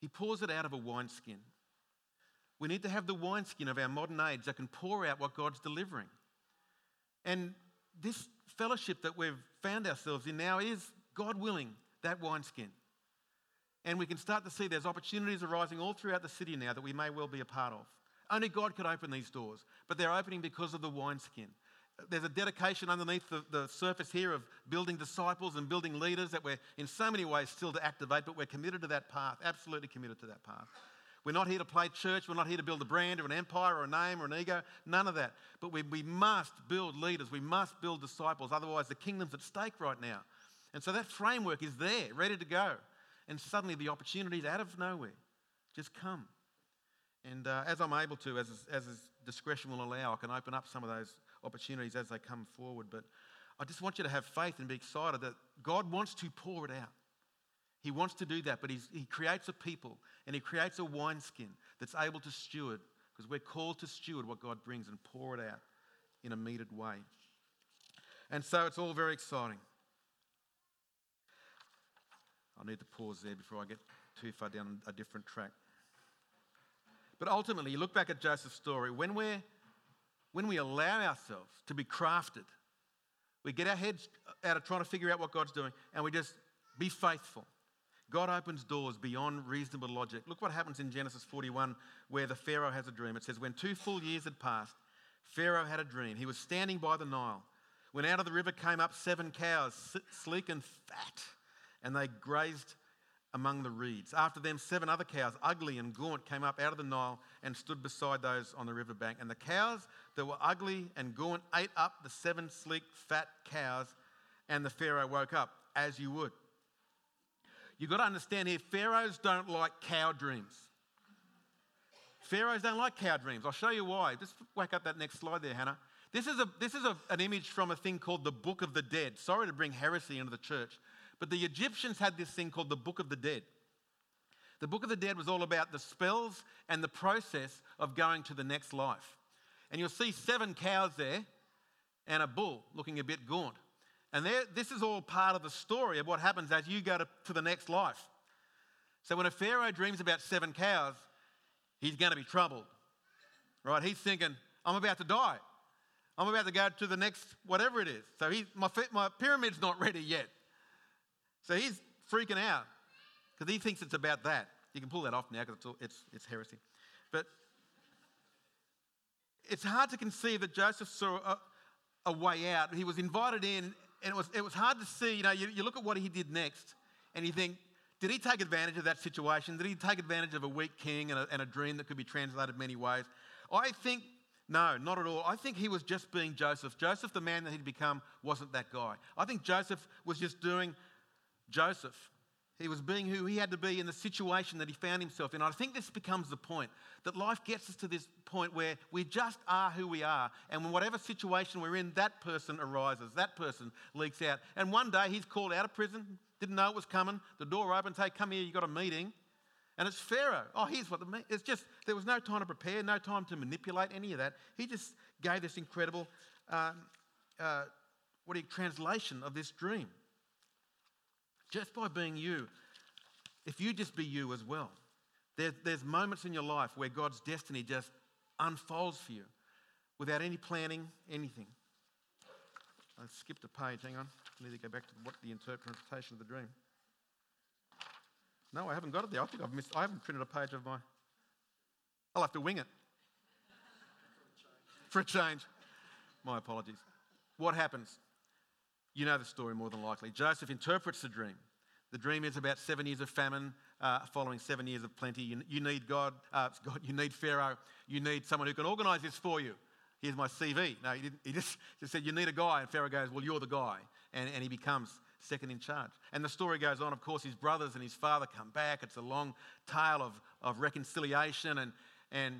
He pours it out of a wineskin. We need to have the wineskin of our modern age that can pour out what God's delivering. And this fellowship that we've found ourselves in now is, God willing, that wineskin. And we can start to see there's opportunities arising all throughout the city now that we may well be a part of. Only God could open these doors, but they're opening because of the wineskin. There's a dedication underneath the, the surface here of building disciples and building leaders that we're in so many ways still to activate, but we're committed to that path, absolutely committed to that path. We're not here to play church. We're not here to build a brand or an empire or a name or an ego. None of that. But we, we must build leaders. We must build disciples. Otherwise, the kingdom's at stake right now. And so that framework is there, ready to go. And suddenly the opportunities out of nowhere just come. And uh, as I'm able to, as, as discretion will allow, I can open up some of those opportunities as they come forward. But I just want you to have faith and be excited that God wants to pour it out. He wants to do that, but he creates a people and he creates a wineskin that's able to steward because we're called to steward what God brings and pour it out in a metered way. And so it's all very exciting. I need to pause there before I get too far down a different track. But ultimately, you look back at Joseph's story, when, we're, when we allow ourselves to be crafted, we get our heads out of trying to figure out what God's doing, and we just be faithful. God opens doors beyond reasonable logic. Look what happens in Genesis 41, where the Pharaoh has a dream. It says, When two full years had passed, Pharaoh had a dream. He was standing by the Nile. When out of the river came up seven cows, sleek and fat, and they grazed among the reeds. After them, seven other cows, ugly and gaunt, came up out of the Nile and stood beside those on the riverbank. And the cows that were ugly and gaunt ate up the seven sleek, fat cows, and the Pharaoh woke up, as you would. You've got to understand here, pharaohs don't like cow dreams. Pharaohs don't like cow dreams. I'll show you why. Just whack up that next slide there, Hannah. This is, a, this is a, an image from a thing called the Book of the Dead. Sorry to bring heresy into the church, but the Egyptians had this thing called the Book of the Dead. The Book of the Dead was all about the spells and the process of going to the next life. And you'll see seven cows there and a bull looking a bit gaunt. And this is all part of the story of what happens as you go to, to the next life. So when a Pharaoh dreams about seven cows, he's going to be troubled. Right? He's thinking, I'm about to die. I'm about to go to the next whatever it is. So he, my, my pyramid's not ready yet. So he's freaking out because he thinks it's about that. You can pull that off now because it's, it's, it's heresy. But it's hard to conceive that Joseph saw a, a way out. He was invited in and it was, it was hard to see, you know, you, you look at what he did next and you think, did he take advantage of that situation? Did he take advantage of a weak king and a, and a dream that could be translated many ways? I think, no, not at all. I think he was just being Joseph. Joseph, the man that he'd become, wasn't that guy. I think Joseph was just doing Joseph. He was being who he had to be in the situation that he found himself in. I think this becomes the point that life gets us to this point where we just are who we are. And whatever situation we're in, that person arises, that person leaks out. And one day he's called out of prison, didn't know it was coming. The door opens, hey, come here, you've got a meeting. And it's Pharaoh. Oh, here's what the meeting It's just, there was no time to prepare, no time to manipulate any of that. He just gave this incredible, um, uh, what you, translation of this dream just by being you. If you just be you as well, there, there's moments in your life where God's destiny just unfolds for you without any planning, anything. I skipped a page, hang on. I need to go back to what the interpretation of the dream. No, I haven't got it there. I think I've missed, I haven't printed a page of my. I'll have to wing it. For a change. My apologies. What happens? You know the story more than likely. Joseph interprets the dream. The dream is about seven years of famine, uh, following seven years of plenty. You, you need God, uh, God, you need Pharaoh, you need someone who can organize this for you. Here's my CV. No, he, didn't, he just, just said, You need a guy. And Pharaoh goes, Well, you're the guy. And, and he becomes second in charge. And the story goes on. Of course, his brothers and his father come back. It's a long tale of, of reconciliation. And, and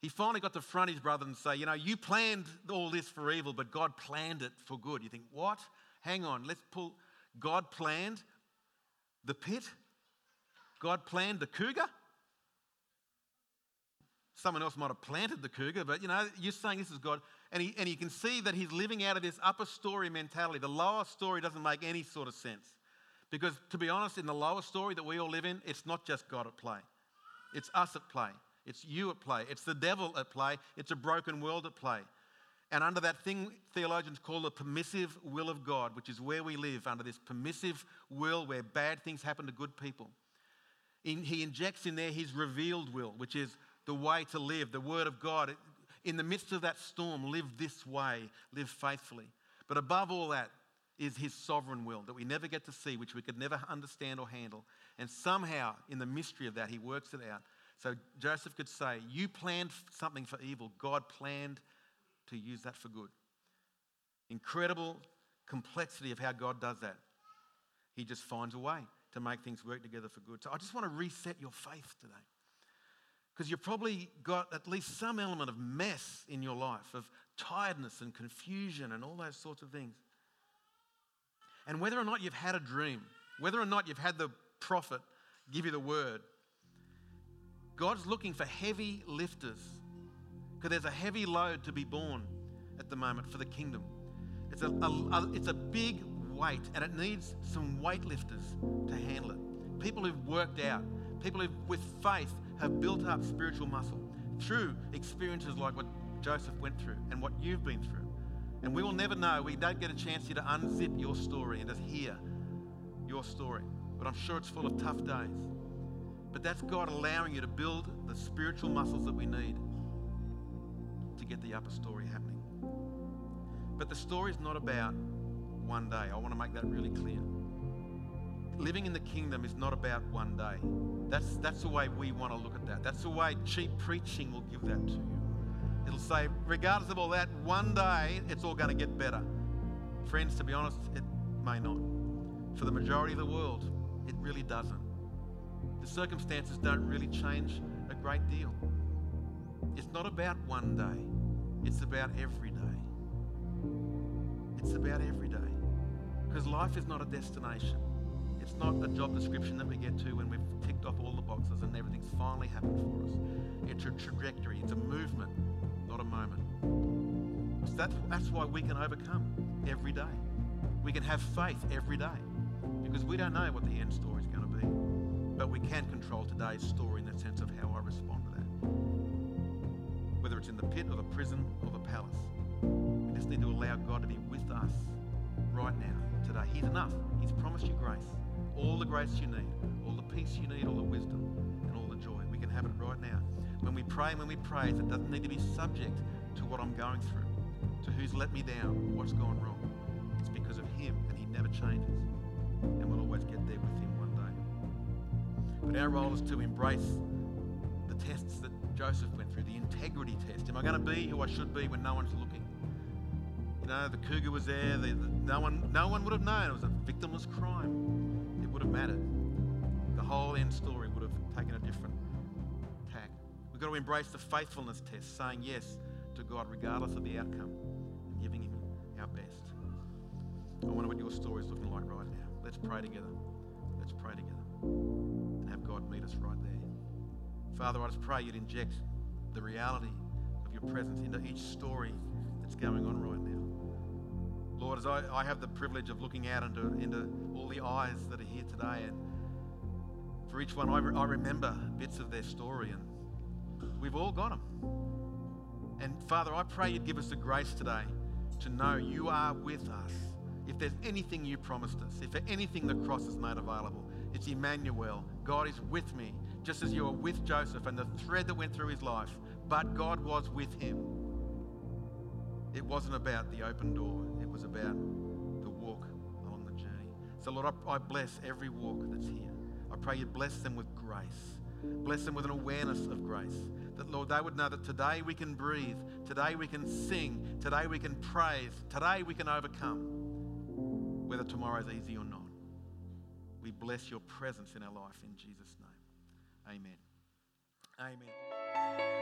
he finally got to front his brother and say, You know, you planned all this for evil, but God planned it for good. You think, What? hang on, let's pull. God planned the pit, God planned the cougar. Someone else might have planted the cougar, but you know, you're saying this is God. And, he, and you can see that he's living out of this upper story mentality. The lower story doesn't make any sort of sense. Because to be honest, in the lower story that we all live in, it's not just God at play, it's us at play. It's you at play. It's the devil at play. It's a broken world at play. And under that thing theologians call the permissive will of God, which is where we live, under this permissive will where bad things happen to good people, in, he injects in there his revealed will, which is the way to live, the word of God. In the midst of that storm, live this way, live faithfully. But above all that is his sovereign will that we never get to see, which we could never understand or handle. And somehow, in the mystery of that, he works it out. So Joseph could say, You planned something for evil, God planned to use that for good. Incredible complexity of how God does that. He just finds a way to make things work together for good. So I just want to reset your faith today. Because you've probably got at least some element of mess in your life, of tiredness and confusion and all those sorts of things. And whether or not you've had a dream, whether or not you've had the prophet give you the word, God's looking for heavy lifters because there's a heavy load to be borne at the moment for the kingdom. It's a, a, a, it's a big weight and it needs some weightlifters to handle it. People who've worked out, people who, with faith, have built up spiritual muscle through experiences like what Joseph went through and what you've been through. And we will never know. We don't get a chance here to unzip your story and just hear your story. But I'm sure it's full of tough days. But that's God allowing you to build the spiritual muscles that we need to get the upper story happening. But the story is not about one day. I want to make that really clear. Living in the kingdom is not about one day. That's, that's the way we want to look at that. That's the way cheap preaching will give that to you. It'll say, regardless of all that, one day it's all going to get better. Friends, to be honest, it may not. For the majority of the world, it really doesn't. The circumstances don't really change a great deal. It's not about one day, it's about every day. It's about every day. Because life is not a destination. It's not a job description that we get to when we've ticked off all the boxes and everything's finally happened for us. It's a trajectory, it's a movement, not a moment. So that's, that's why we can overcome every day. We can have faith every day because we don't know what the end story is going to be. But we can control today's story in the sense of how I respond to that. Whether it's in the pit or the prison or the palace, we just need to allow God to be with us right now, today. He's enough. He's promised you grace. All the grace you need, all the peace you need, all the wisdom, and all the joy. We can have it right now. When we pray and when we praise, it doesn't need to be subject to what I'm going through, to who's let me down, or what's gone wrong. It's because of Him, and He never changes. And we'll always get there with Him. But our role is to embrace the tests that Joseph went through, the integrity test. Am I going to be who I should be when no one's looking? You know, the cougar was there. The, the, no one, no one would have known it was a victimless crime. It would have mattered. The whole end story would have taken a different tack. We've got to embrace the faithfulness test, saying yes to God regardless of the outcome, and giving Him our best. I wonder what your story is looking like right now. Let's pray together. Let's pray together God meet us right there. Father, I just pray you'd inject the reality of your presence into each story that's going on right now. Lord, as I, I have the privilege of looking out into, into all the eyes that are here today, and for each one, I, re- I remember bits of their story, and we've all got them. And Father, I pray you'd give us the grace today to know you are with us. If there's anything you promised us, if there's anything the cross has made available, it's Emmanuel. God is with me just as you were with Joseph and the thread that went through his life, but God was with him. It wasn't about the open door, it was about the walk along the journey. So, Lord, I, I bless every walk that's here. I pray you bless them with grace, bless them with an awareness of grace. That, Lord, they would know that today we can breathe, today we can sing, today we can praise, today we can overcome, whether tomorrow is easy or not. We bless your presence in our life in Jesus' name. Amen. Amen.